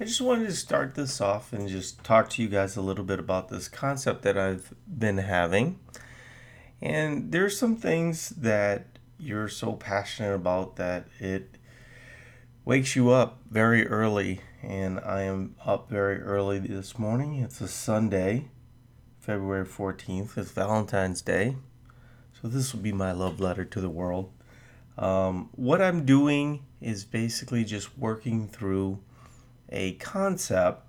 I just wanted to start this off and just talk to you guys a little bit about this concept that I've been having. And there's some things that you're so passionate about that it wakes you up very early. And I am up very early this morning. It's a Sunday, February 14th. It's Valentine's Day. So this will be my love letter to the world. Um, what I'm doing is basically just working through a concept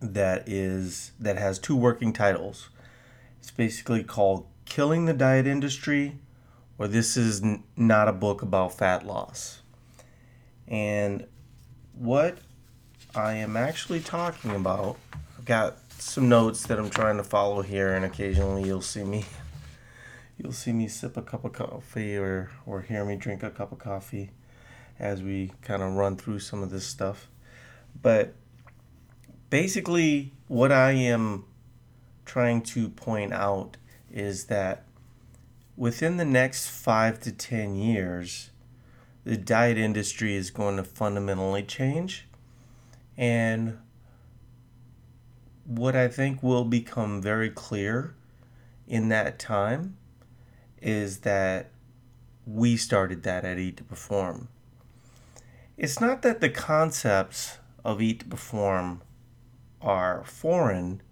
that is that has two working titles. It's basically called Killing the Diet Industry or This is n- not a book about fat loss. And what I am actually talking about, I've got some notes that I'm trying to follow here and occasionally you'll see me you'll see me sip a cup of coffee or or hear me drink a cup of coffee as we kind of run through some of this stuff. But basically, what I am trying to point out is that within the next five to 10 years, the diet industry is going to fundamentally change. And what I think will become very clear in that time is that we started that at Eat to Perform. It's not that the concepts of Eat to Perform are foreign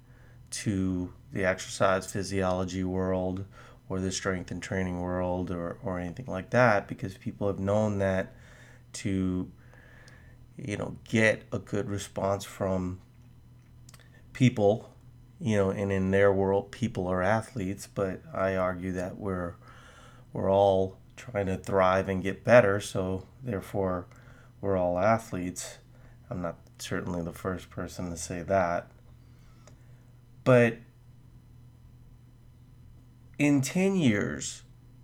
to the exercise physiology world or the strength and training world or, or anything like that because people have known that to you know get a good response from people you know and in their world people are athletes but i argue that we're we're all trying to thrive and get better so therefore we're all athletes I'm not certainly the first person to say that. But in 10 years,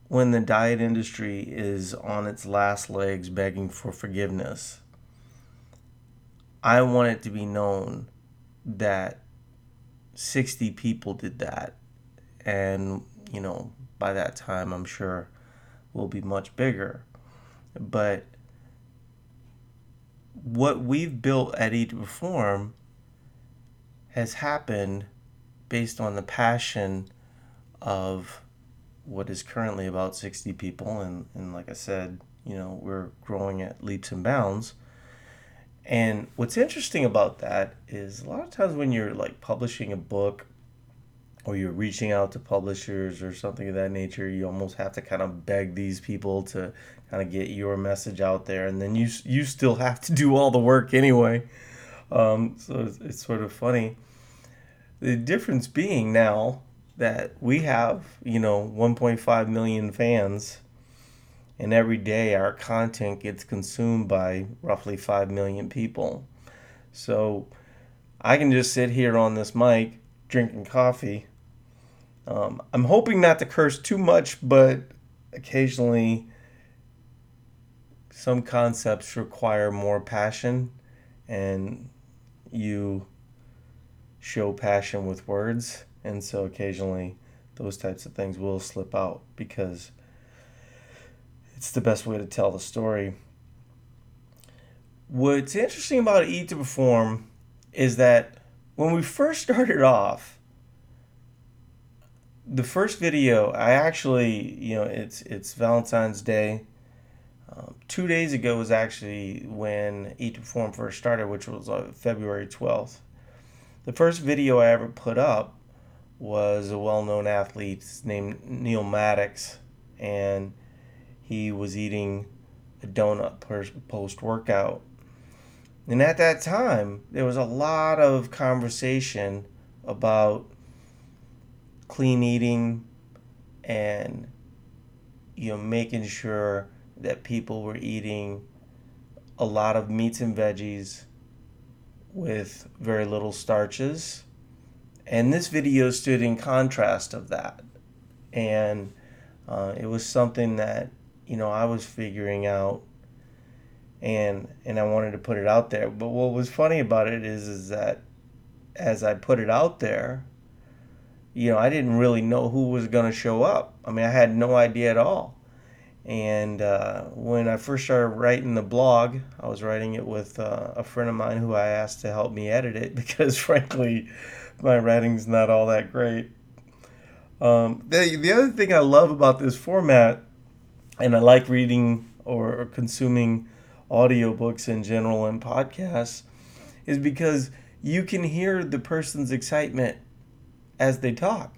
when the diet industry is on its last legs begging for forgiveness, I want it to be known that 60 people did that. And, you know, by that time, I'm sure we'll be much bigger. But what we've built at Eat to Perform has happened based on the passion of what is currently about 60 people. And, and like i said you know we're growing at leaps and bounds. And what's interesting about that is a lot of times when you're like publishing a book or you're reaching out to publishers or something of that nature, you almost have to kind of beg these people to kind of get your message out there, and then you you still have to do all the work anyway. Um, so it's, it's sort of funny. The difference being now that we have you know 1.5 million fans, and every day our content gets consumed by roughly 5 million people. So I can just sit here on this mic drinking coffee um, I'm hoping not to curse too much, but occasionally some concepts require more passion, and you show passion with words. And so occasionally those types of things will slip out because it's the best way to tell the story. What's interesting about Eat to Perform is that when we first started off, the first video, I actually, you know, it's it's Valentine's Day. Um, two days ago was actually when Eat to Perform first started, which was uh, February 12th. The first video I ever put up was a well-known athlete named Neil Maddox, and he was eating a donut post-workout. And at that time, there was a lot of conversation about clean eating and you know making sure that people were eating a lot of meats and veggies with very little starches. And this video stood in contrast of that. And uh, it was something that you know i was figuring out and and i wanted to put it out there. But what was funny about it is is that as i put it out there you know, I didn't really know who was going to show up. I mean, I had no idea at all. And uh, when I first started writing the blog, I was writing it with uh, a friend of mine who I asked to help me edit it because, frankly, my writing's not all that great. Um, the, the other thing I love about this format, and I like reading or, or consuming audiobooks in general and podcasts, is because you can hear the person's excitement as they talk.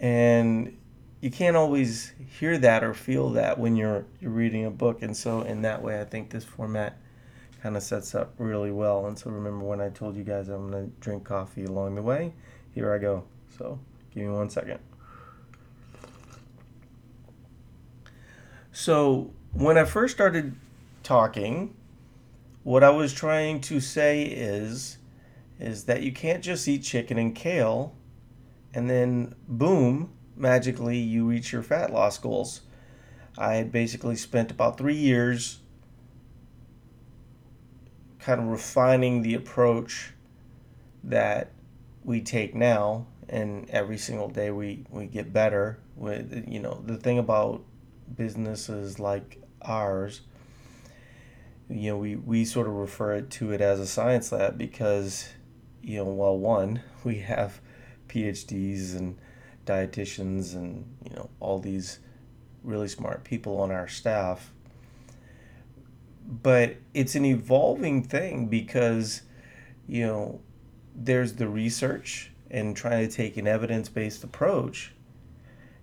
And you can't always hear that or feel that when you're you're reading a book. And so in that way I think this format kind of sets up really well. And so remember when I told you guys I'm going to drink coffee along the way? Here I go. So give me one second. So when I first started talking what I was trying to say is is that you can't just eat chicken and kale and then boom magically you reach your fat loss goals. I had basically spent about three years kind of refining the approach that we take now and every single day we, we get better with you know the thing about businesses like ours you know we, we sort of refer to it as a science lab because you know well one we have phds and dietitians and you know all these really smart people on our staff. But it's an evolving thing because you know there's the research and trying to take an evidence-based approach.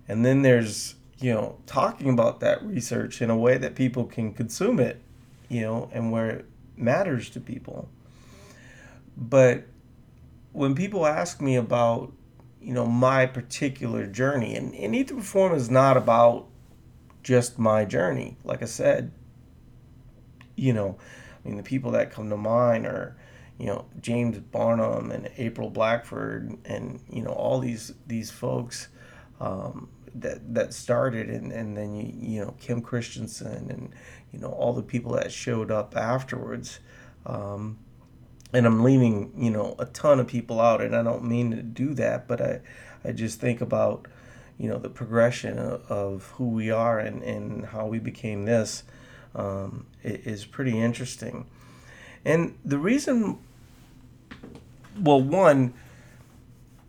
And then there's you know talking about that research in a way that people can consume it you know and where it matters to people. But when people ask me about you know, my particular journey. And, and Eat to Perform is not about just my journey. Like I said, you know, I mean, the people that come to mind are, you know, James Barnum and April Blackford and, you know, all these, these folks um, that, that started and, and then, you, you know, Kim Christensen and, you know, all the people that showed up afterwards. Um, and I'm leaving, you know, a ton of people out, and I don't mean to do that, but I, I just think about, you know, the progression of, of who we are and, and how we became this um, is pretty interesting. And the reason, well, one,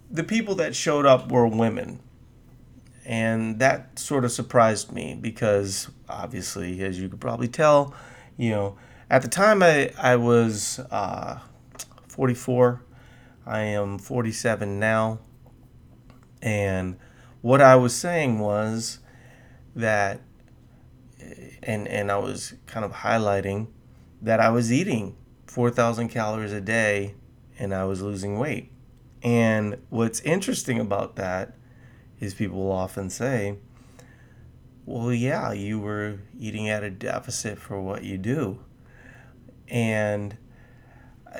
the people that showed up were women. And that sort of surprised me because obviously, as you could probably tell, you know, at the time I, I was uh, 44. I am 47 now. And what I was saying was that, and, and I was kind of highlighting that I was eating 4,000 calories a day and I was losing weight. And what's interesting about that is people often say, well, yeah, you were eating at a deficit for what you do. And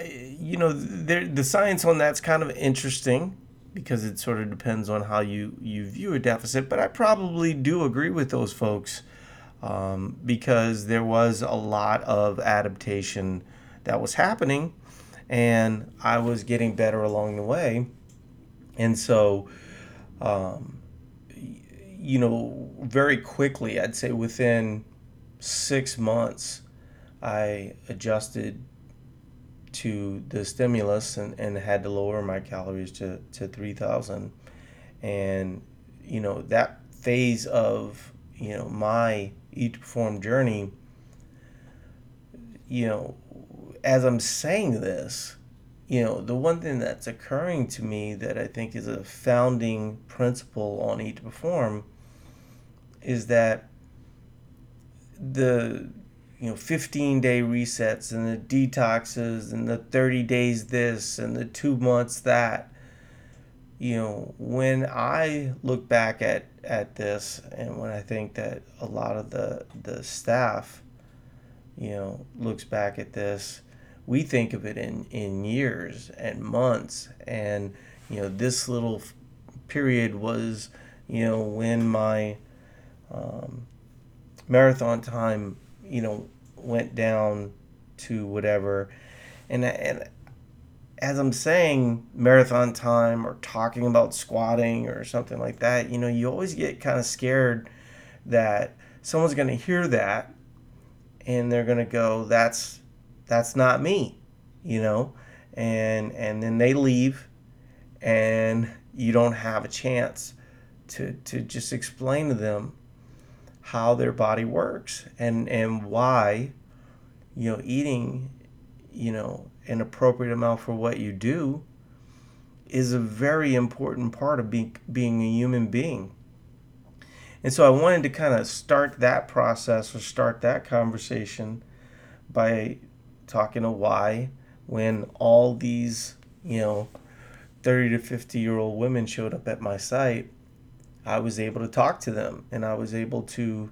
you know, the science on that's kind of interesting because it sort of depends on how you, you view a deficit. But I probably do agree with those folks um, because there was a lot of adaptation that was happening, and I was getting better along the way. And so, um, you know, very quickly, I'd say within six months, I adjusted to the stimulus and, and had to lower my calories to, to 3000 and you know that phase of you know my eat to perform journey you know as i'm saying this you know the one thing that's occurring to me that i think is a founding principle on eat to perform is that the you know 15 day resets and the detoxes and the 30 days this and the two months that. You know when i look back at at this and when i think that a lot of the the staff you know looks back at this we think of it in in years and months. And you know this little period was you know when my um, marathon time you know, went down to whatever. And, and as I'm saying marathon time or talking about squatting or something like that, you know, you always get kind of scared that someone's going to hear that and they're going to go that's that's not me you know and and then they leave and you don't have a chance to to just explain to them how their body works and and why you know eating you know an appropriate amount for what you do is a very important part of being being a human being. And so I wanted to kind of start that process or start that conversation by talking to why when all these, you know, 30 to 50 year old women showed up at my site, I was able to talk to them and I was able to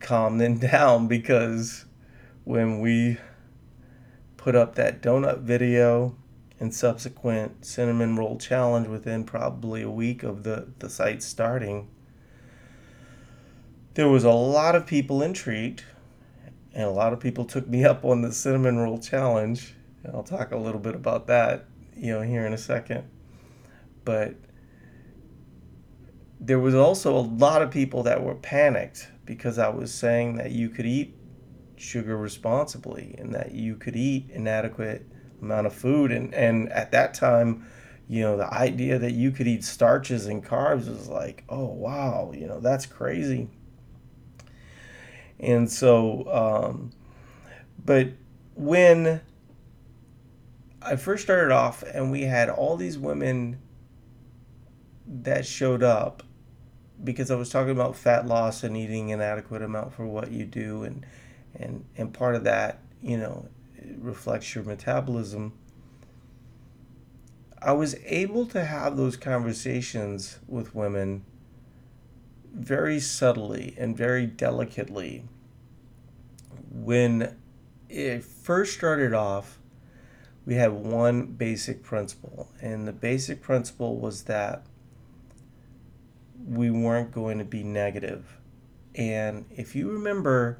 calm them down because when we put up that donut video and subsequent cinnamon roll challenge within probably a week of the, the site starting, there was a lot of people intrigued, and a lot of people took me up on the cinnamon roll challenge. And I'll talk a little bit about that, you know, here in a second. But there was also a lot of people that were panicked because I was saying that you could eat sugar responsibly and that you could eat an adequate amount of food. And and at that time you know the idea that you could eat starches and carbs was like oh wow you know that's crazy. And so, um, but when I first started off and we had all these women that showed up because I was talking about fat loss and eating an adequate amount for what you do and and and part of that, you know, reflects your metabolism. I was able to have those conversations with women very subtly and very delicately. When it first started off, we had one basic principle, and the basic principle was that we weren't going to be negative. And if you remember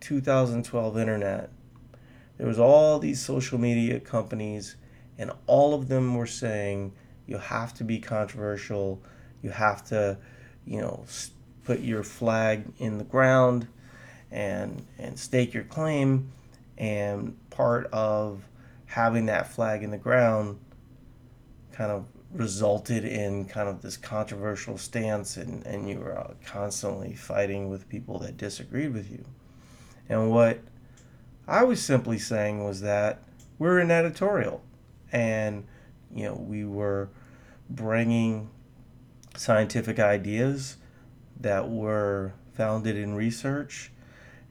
2012 internet, there was all these social media companies and all of them were saying you have to be controversial, you have to, you know, put your flag in the ground and and stake your claim and part of having that flag in the ground kind of resulted in kind of this controversial stance and, and you were uh, constantly fighting with people that disagreed with you and what i was simply saying was that we're an editorial and you know we were bringing scientific ideas that were founded in research.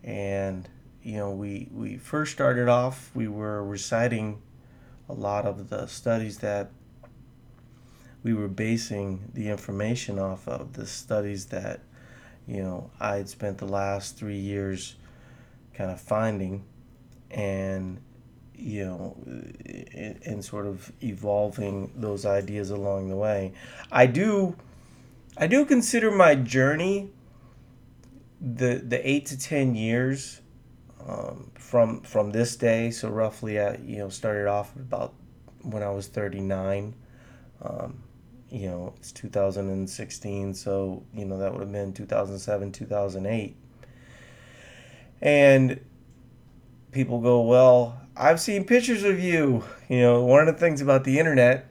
And, you know, we, we first started off, we were reciting a lot of the studies that we were basing the information off of, the studies that, you know, I had spent the last three years kind of finding and, you know, and sort of evolving those ideas along the way. I do I do consider my journey the the eight to ten years um, from from this day. So roughly, at you know, started off about when I was thirty nine. Um, you know, it's 2016, so you know that would have been 2007, 2008. And people go, "Well, I've seen pictures of you." You know, one of the things about the internet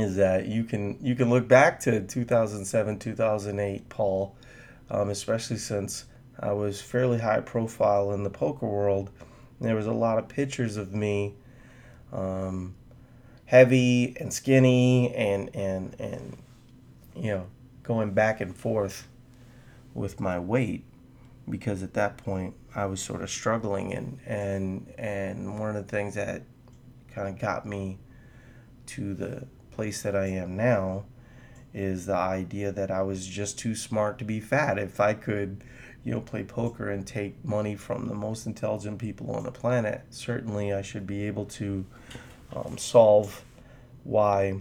is that you can you can look back to 2007 2008 paul um, especially since i was fairly high profile in the poker world there was a lot of pictures of me um, heavy and skinny and and and you know going back and forth with my weight because at that point I was sort of struggling and and and one of the things that kind of got me to the place that I am now is the idea that I was just too smart to be fat. If I could, you know, play poker and take money from the most intelligent people on the planet, certainly I should be able to um, solve why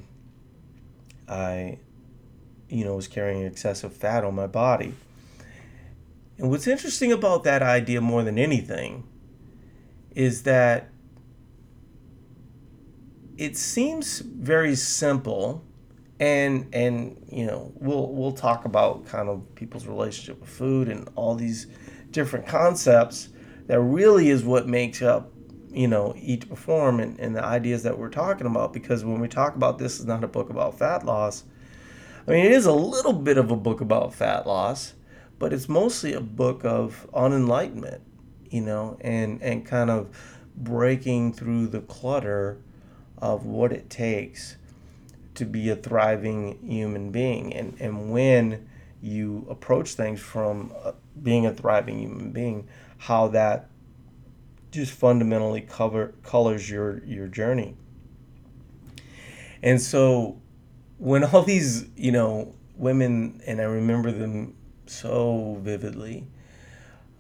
I, you know, was carrying excessive fat on my body. And what's interesting about that idea more than anything is that it seems very simple and and you know we'll we'll talk about kind of people's relationship with food and all these different concepts that really is what makes up you know to perform and, and the ideas that we're talking about because when we talk about this is not a book about fat loss i mean it is a little bit of a book about fat loss but it's mostly a book of unenlightenment you know and and kind of breaking through the clutter of what it takes to be a thriving human being. And, and when you approach things from uh, being a thriving human being, how that just fundamentally cover colors your your journey. And so when all these, you know, women and I remember them so vividly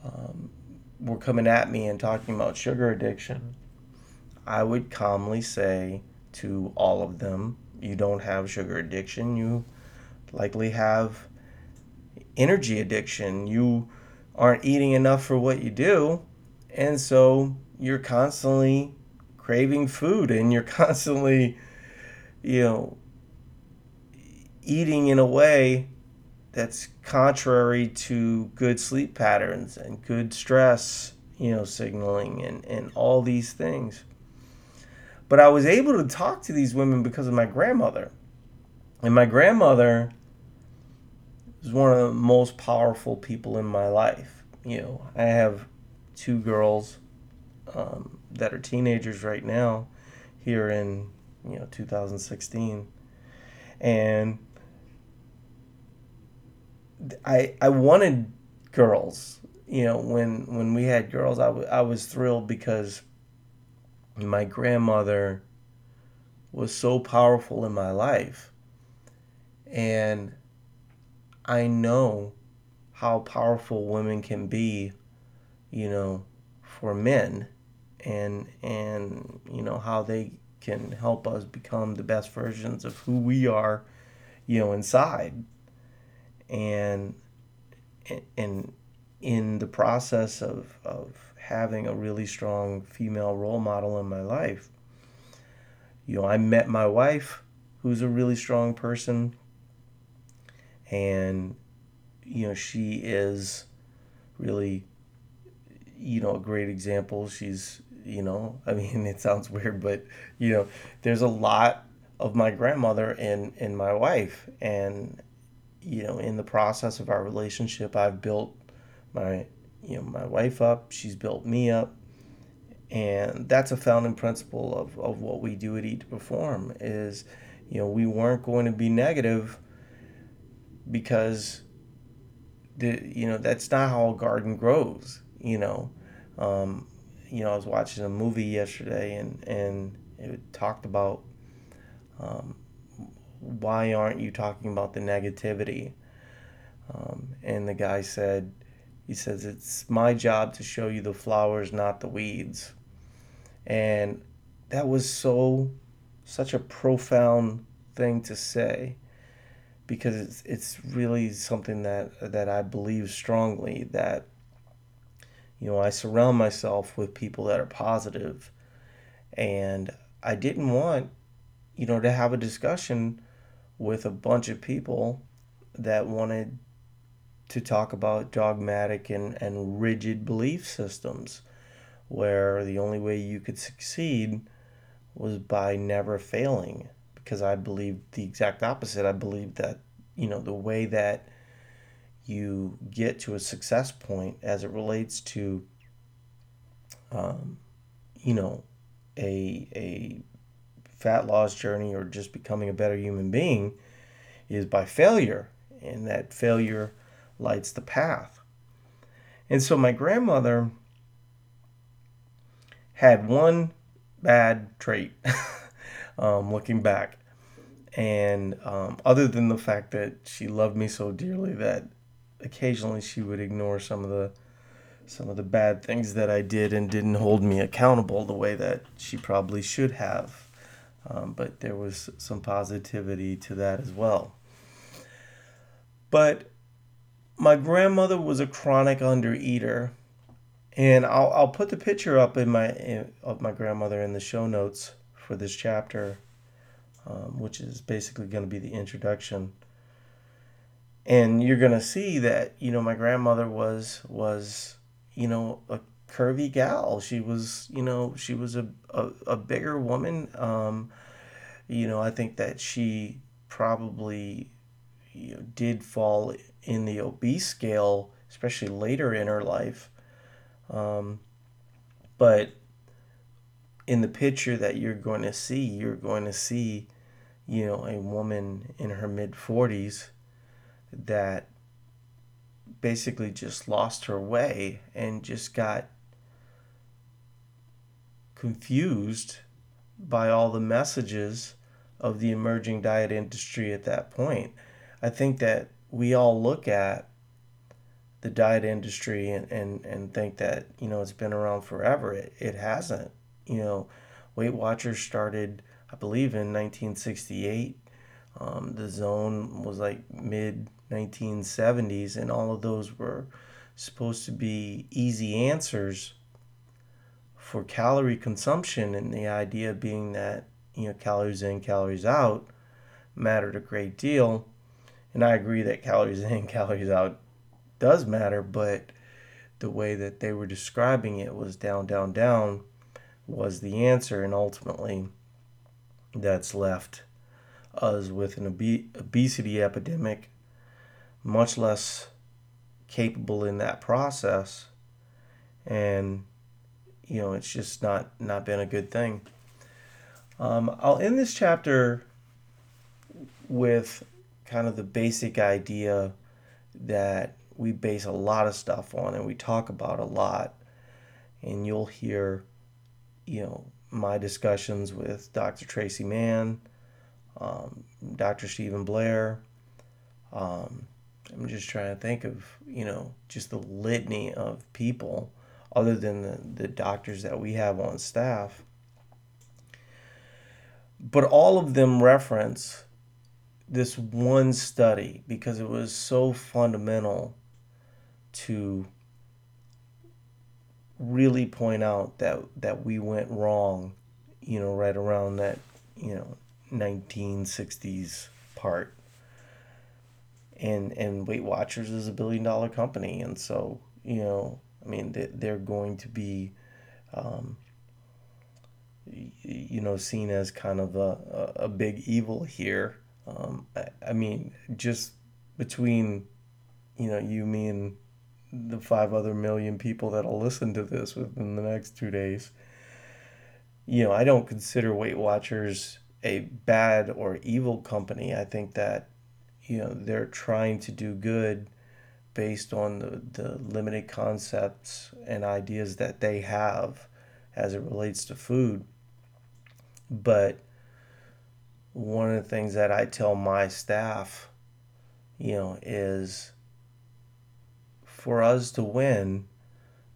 um, were coming at me and talking about sugar addiction, I would calmly say to all of them, you don't have sugar addiction, you likely have energy addiction. You aren't eating enough for what you do, and so you're constantly craving food and you're constantly, you know, eating in a way that's contrary to good sleep patterns and good stress, you know, signaling and, and all these things. But I was able to talk to these women because of my grandmother. And my grandmother is one of the most powerful people in my life. You know, I have two girls um, that are teenagers right now here in, you know, 2016. And I, I wanted girls. You know, when when we had girls, I, w- I was thrilled because my grandmother was so powerful in my life. And I know how powerful women can be, you know, for men and and you know how they can help us become the best versions of who we are, you know, inside. And and in the process of of having a really strong female role model in my life. You know, I met my wife, who's a really strong person, and you know, she is really you know, a great example. She's, you know, I mean, it sounds weird, but you know, there's a lot of my grandmother and in my wife. And you know, in the process of our relationship, I've built my you know my wife up. She's built me up. And that's a founding principle of, of what we do at eat to perform is you know we weren't going to be negative because the you know that's not how a garden grows you know um, you know i was watching a movie yesterday and and it talked about um, why aren't you talking about the negativity um, and the guy said he says, It's my job to show you the flowers, not the weeds. And that was so, such a profound thing to say because it's, it's really something that, that I believe strongly that, you know, I surround myself with people that are positive and I didn't want, you know, to have a discussion with a bunch of people that wanted to talk about dogmatic and, and rigid belief systems where the only way you could succeed was by never failing because I believe the exact opposite. I believe that, you know, the way that you get to a success point as it relates to, um, you know, a, a fat loss journey or just becoming a better human being is by failure. And that failure lights the path. And so my grandmother had one bad trait um, looking back. And um, other than the fact that she loved me so dearly that occasionally she would ignore some of the some of the bad things that I did and didn't hold me accountable the way that she probably should have. Um, but there was some positivity to that as well. But my grandmother was a chronic undereater, and I'll I'll put the picture up in my in, of my grandmother in the show notes for this chapter. um, which is basically going to be the introduction. And you're to see that you know my grandmother was was you know a curvy gal. She was you know she was a a, a bigger woman. Um, you know I think that she probably you know, did fall in the obese scale, especially later in her life. Um, but in the picture that you're going to see, you're going to see, you know, a woman in her mid 40s that basically just lost her way and just got confused by all the messages of the emerging diet industry at that point. I think that we all look at the diet industry and, and, and think that, you know, it's been around forever. It, it hasn't. You know, Weight Watchers started, I believe, in 1968. Um, the zone was like mid 1970s, and all of those were supposed to be easy answers for calorie consumption. And the idea being that, you know, calories in, calories out mattered a great deal. And I agree that calories in, calories out does matter, but the way that they were describing it was down, down, down was the answer. And ultimately, that's left us with an ob- obesity epidemic, much less capable in that process. And, you know, it's just not, not been a good thing. Um, I'll end this chapter with kind of the basic idea that we base a lot of stuff on and we talk about a lot. And you'll hear, you know, my discussions with Dr. Tracy Mann, um, Dr. Stephen Blair. Um, I'm just trying to think of, you know, just the litany of people other than the, the doctors that we have on staff. But all of them reference this one study because it was so fundamental to really point out that that we went wrong, you know, right around that, you know, 1960s part. And and Weight Watchers is a billion dollar company, and so you know, I mean, they're going to be, um, you know, seen as kind of a, a big evil here um, I, I mean, just between, you know, you, me, and the five other million people that'll listen to this within the next two days, you know, I don't consider Weight Watchers a bad or evil company. I think that, you know, they're trying to do good based on the, the limited concepts and ideas that they have as it relates to food. But one of the things that I tell my staff, you know, is for us to win,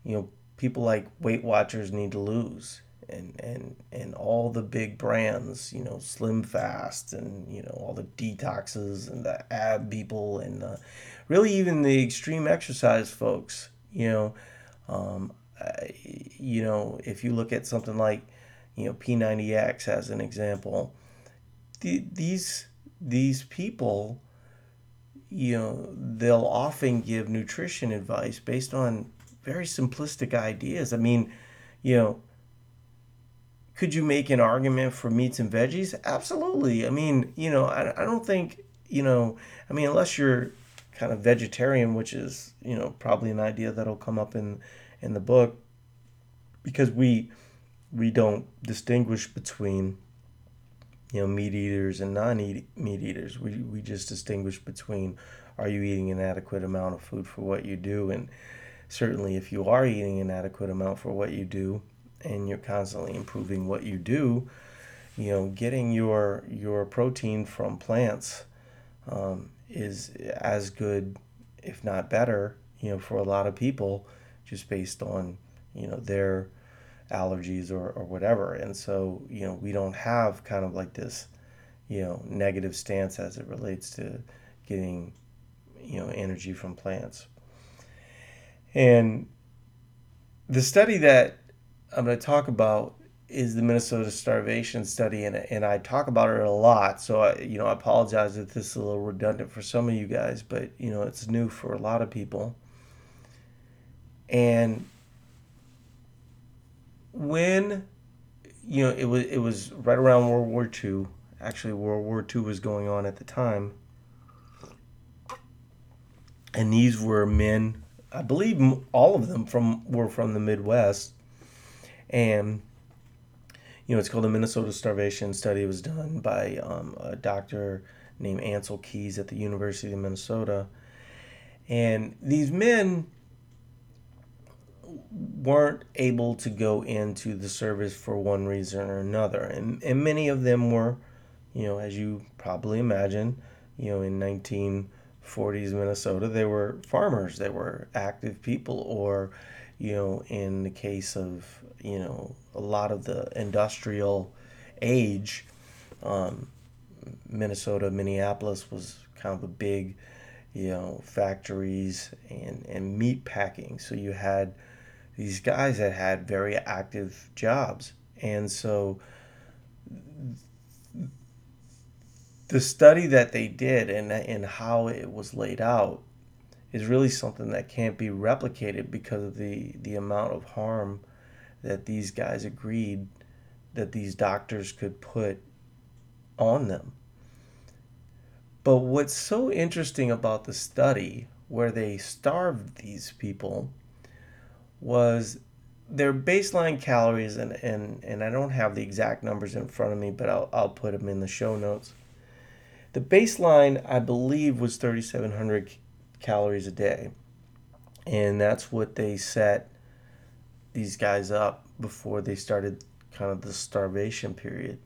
you know, people like Weight Watchers need to lose. And, and and all the big brands, you know, Slim Fast and you know all the detoxes and the ab people and uh, really even the extreme exercise folks, you know, um, you know if you look at something like you know P90X as an example, the, these these people you know they'll often give nutrition advice based on very simplistic ideas. I mean you know could you make an argument for meats and veggies? Absolutely. I mean you know i, I don't think you know i mean unless you're kind of vegetarian which is you know probably an idea that'll come up in in the book because we we don't distinguish between you know meat eaters and non-meat eaters. We we just distinguish between are you eating an adequate amount of food for what you do, and certainly if you are eating an adequate amount for what you do, and you're constantly improving what you do, you know, getting your your protein from plants um, is as good, if not better, you know, for a lot of people, just based on you know their allergies or, or whatever. And so, you know, we don't have kind of like this, you know, negative stance as it relates to getting, you know, energy from plants. And the study that I'm going to talk about is the Minnesota starvation study, and, and I talk about it a lot. So I, you know, I apologize if this is a little redundant for some of you guys, but you know, it's new for a lot of people. And when you know, it was it was right around World War II. Actually, World War II was going on at the time, and these were men. I believe all of them from were from the Midwest, and you know, it's called the Minnesota Starvation Study. It was done by um, a doctor named Ansel Keys at the University of Minnesota. And these men weren't able to go into the service for one reason or another. And, and many of them were, you know, as you probably imagine, you know, in 1940s Minnesota, they were farmers, they were active people, or, you know, in the case of you know a lot of the industrial age um, minnesota minneapolis was kind of a big you know factories and and meat packing. So you had these guys that had very active jobs. And so the study that they did and and how it was laid out is really something that can't be replicated because of the the amount of harm that these guys agreed that these doctors could put on them. But what's so interesting about the study where they starved these people was their baseline calories, and, and, and I don't have the exact numbers in front of me, but I'll, I'll put them in the show notes. The baseline, I believe, was 3,700 calories a day. And that's what they set these guys up before they started kind of the starvation period.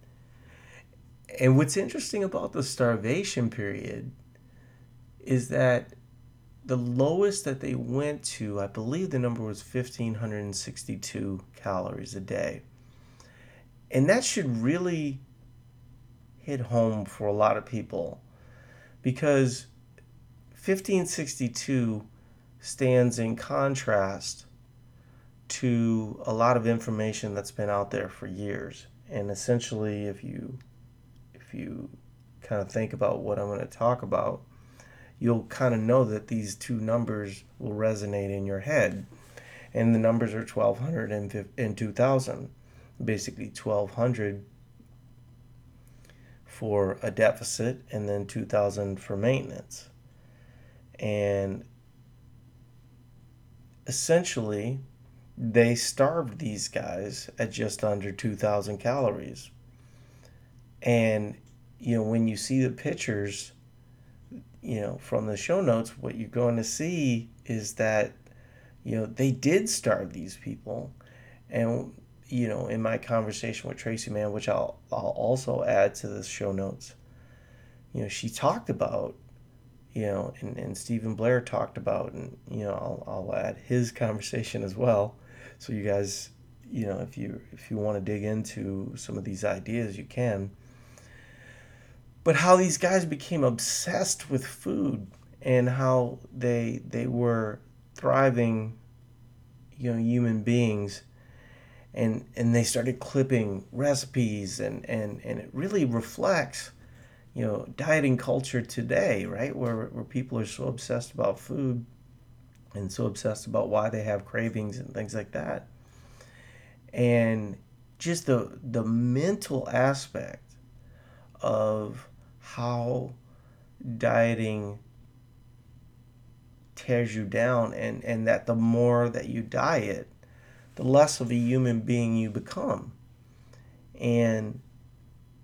And what's interesting about the starvation period is that the lowest that they went to, I believe the number was 1,562 calories a day. And that should really hit home for a lot of people because 1562 stands in contrast to a lot of information that's been out there for years. And essentially, if you if you kind of think about what I'm going to talk about, you'll kind of know that these two numbers will resonate in your head. And the numbers are 1200 and, and 2000. Basically, 1200 for a deficit and then 2000 for maintenance. And essentially, they starved these guys at just under 2,000 calories. And, you know, when you see the pictures, you know, from the show notes, what you're going to see is that, you know, they did starve these people. And, you know, in my conversation with Tracy Mann, which I'll, I'll also add to the show notes, you know, she talked about, you know, and, and Stephen Blair talked about, and, you know, I'll, I'll add his conversation as well so you guys, you know, if you if you want to dig into some of these ideas, you can. But how these guys became obsessed with food and how they they were thriving, you know, human beings and and they started clipping recipes and and and it really reflects you know dieting culture today right where where people are so obsessed about food and so obsessed about why they have cravings and things like that. And just the the mental aspect of how dieting tears you down and, and that the more that you diet, the less of a human being you become. And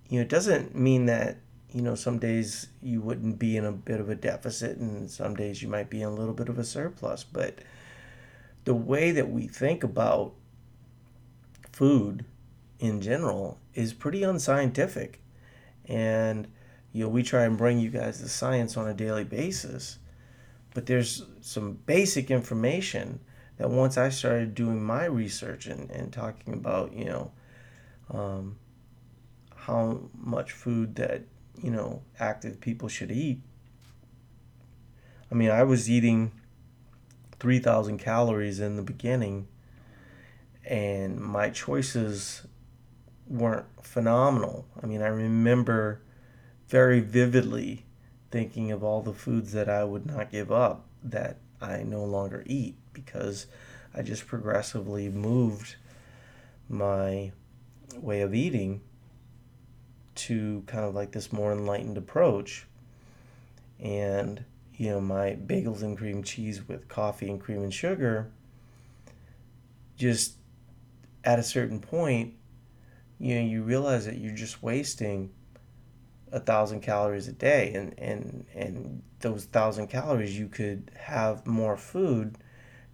you know, it doesn't mean that you know, some days you wouldn't be in a bit of a deficit, and some days you might be in a little bit of a surplus. But the way that we think about food in general is pretty unscientific. And, you know, we try and bring you guys the science on a daily basis. But there's some basic information that once I started doing my research and, and talking about, you know, um, how much food that you know, active people should eat. I mean, I was eating 3,000 calories in the beginning, and my choices weren't phenomenal. I mean, I remember very vividly thinking of all the foods that I would not give up that I no longer eat because I just progressively moved my way of eating to kind of like this more enlightened approach. And, you know, my bagels and cream cheese with coffee and cream and sugar, just at a certain point, you know, you realize that you're just wasting a thousand calories a day. And and and those thousand calories you could have more food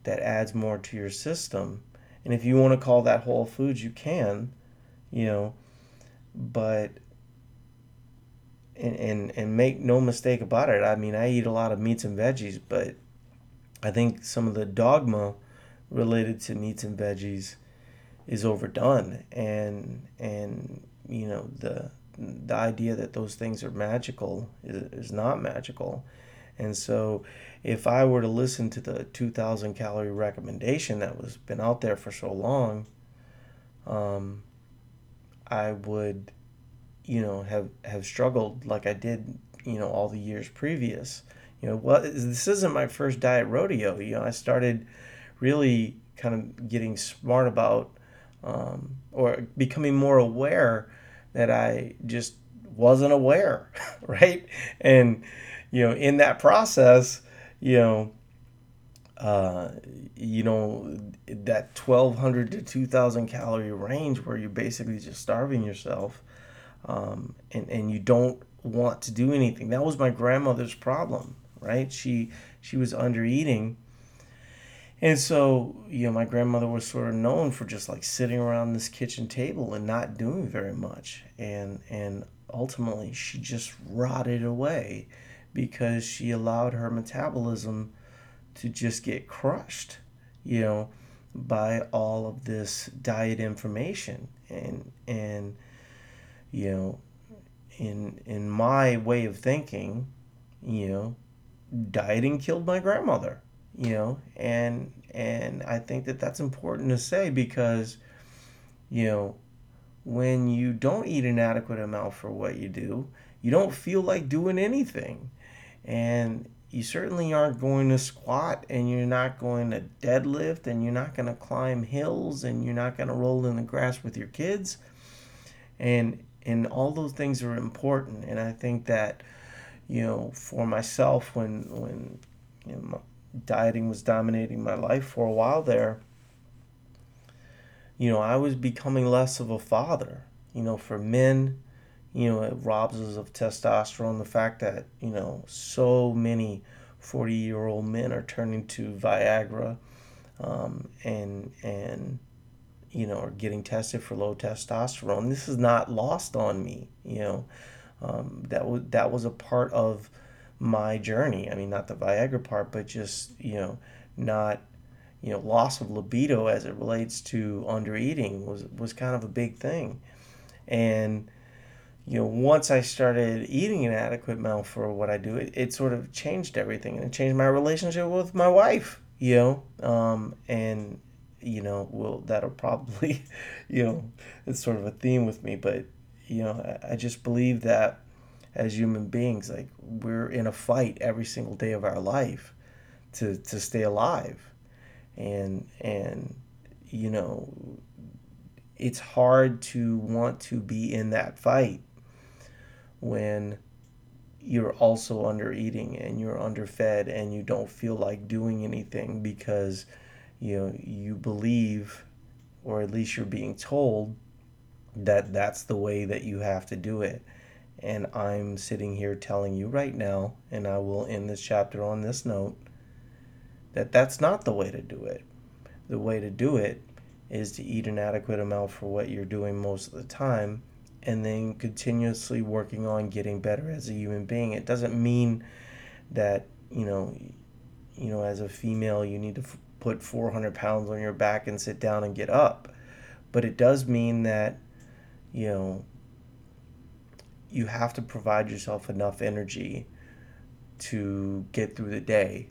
that adds more to your system. And if you want to call that whole foods you can you know. But and, and and make no mistake about it i mean i eat a lot of meats and veggies but i think some of the dogma related to meats and veggies is overdone and and you know the the idea that those things are magical is, is not magical. And so if I were to listen to the 2000 calorie recommendation that was been out there for so long, um, I would, you know, have, have struggled like I did, you know, all the years previous. You know, well, this isn't my first diet rodeo. You know, I started really kind of getting smart about um, or becoming more aware that I just wasn't aware, right? And you know, in that process, you know, uh, you know that 1200 to 2000 calorie range where you're basically just starving yourself um, and, and you don't want to do anything that was my grandmother's problem right she she was under eating and so, you know, my grandmother was sort of known for just like sitting around this kitchen table and not doing very much. And and ultimately she just rotted away because she allowed her metabolism to just get crushed, you know, by all of this diet information. And and you know, in in my way of thinking, you know, dieting killed my grandmother you know and and i think that that's important to say because you know when you don't eat an adequate amount for what you do you don't feel like doing anything. And you certainly aren't going to squat and you're not going to deadlift and you're not going to climb hills and you're not going to roll in the grass with your kids. And and all those things are important and i think that you know for myself when when you know, dieting was dominating my life for a while there, you know, I was becoming less of a father. You know, for men, you know, it robs us of testosterone. The fact that, you know, so many 40 year old men are turning to Viagra um, and, and, you know, are getting tested for low testosterone. This is not lost on me, you know. Um, that was that was a part of my journey. I mean, not the Viagra part, but just, you know, not, you know, loss of libido as it relates to under eating was, was kind of a big thing. And, you know, once I started eating an adequate amount for what I do, it, it sort of changed everything and it changed my relationship with my wife, you know, um, and, you know, well, that'll probably, you know, it's sort of a theme with me, but, you know, I, I just believe that as human beings. Like we're in a fight every single day of our life to to stay alive, and and you know it's hard to want to be in that fight when you're also under eating and you're underfed and you don't feel like doing anything because you know you believe or at least you're being told that that's the way that you have to do it and I'm sitting here telling you right now, and I will end this chapter on this note, that that's not the way to do it. The way to do it is to eat an adequate amount for what you're doing most of the time and then continuously working on getting better as a human being. It doesn't mean that, you know, you know, as a female, you need to f- put 400 pounds on your back and sit down and get up. But it does mean that, you know, you have to provide yourself enough energy to get through the day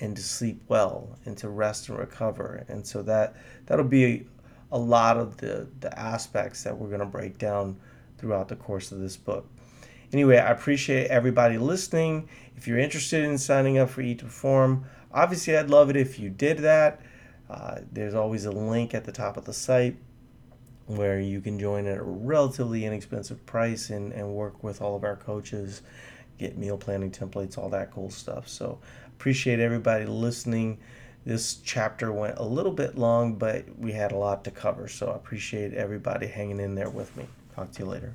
and to sleep well and to rest and recover and so that that'll be a lot of the, the aspects that we're going to break down throughout the course of this book. Anyway, I appreciate everybody listening. If you're interested in signing up for Eat to Perform, obviously I'd love it if you did that. Uh, there's always a link at the top of the site where you can join at a relatively inexpensive price and, and work with all of our coaches, get meal planning templates, all that cool stuff. So appreciate everybody listening. This chapter went a little bit long, but we had a lot to cover. So I appreciate everybody hanging in there with me. Talk to you later.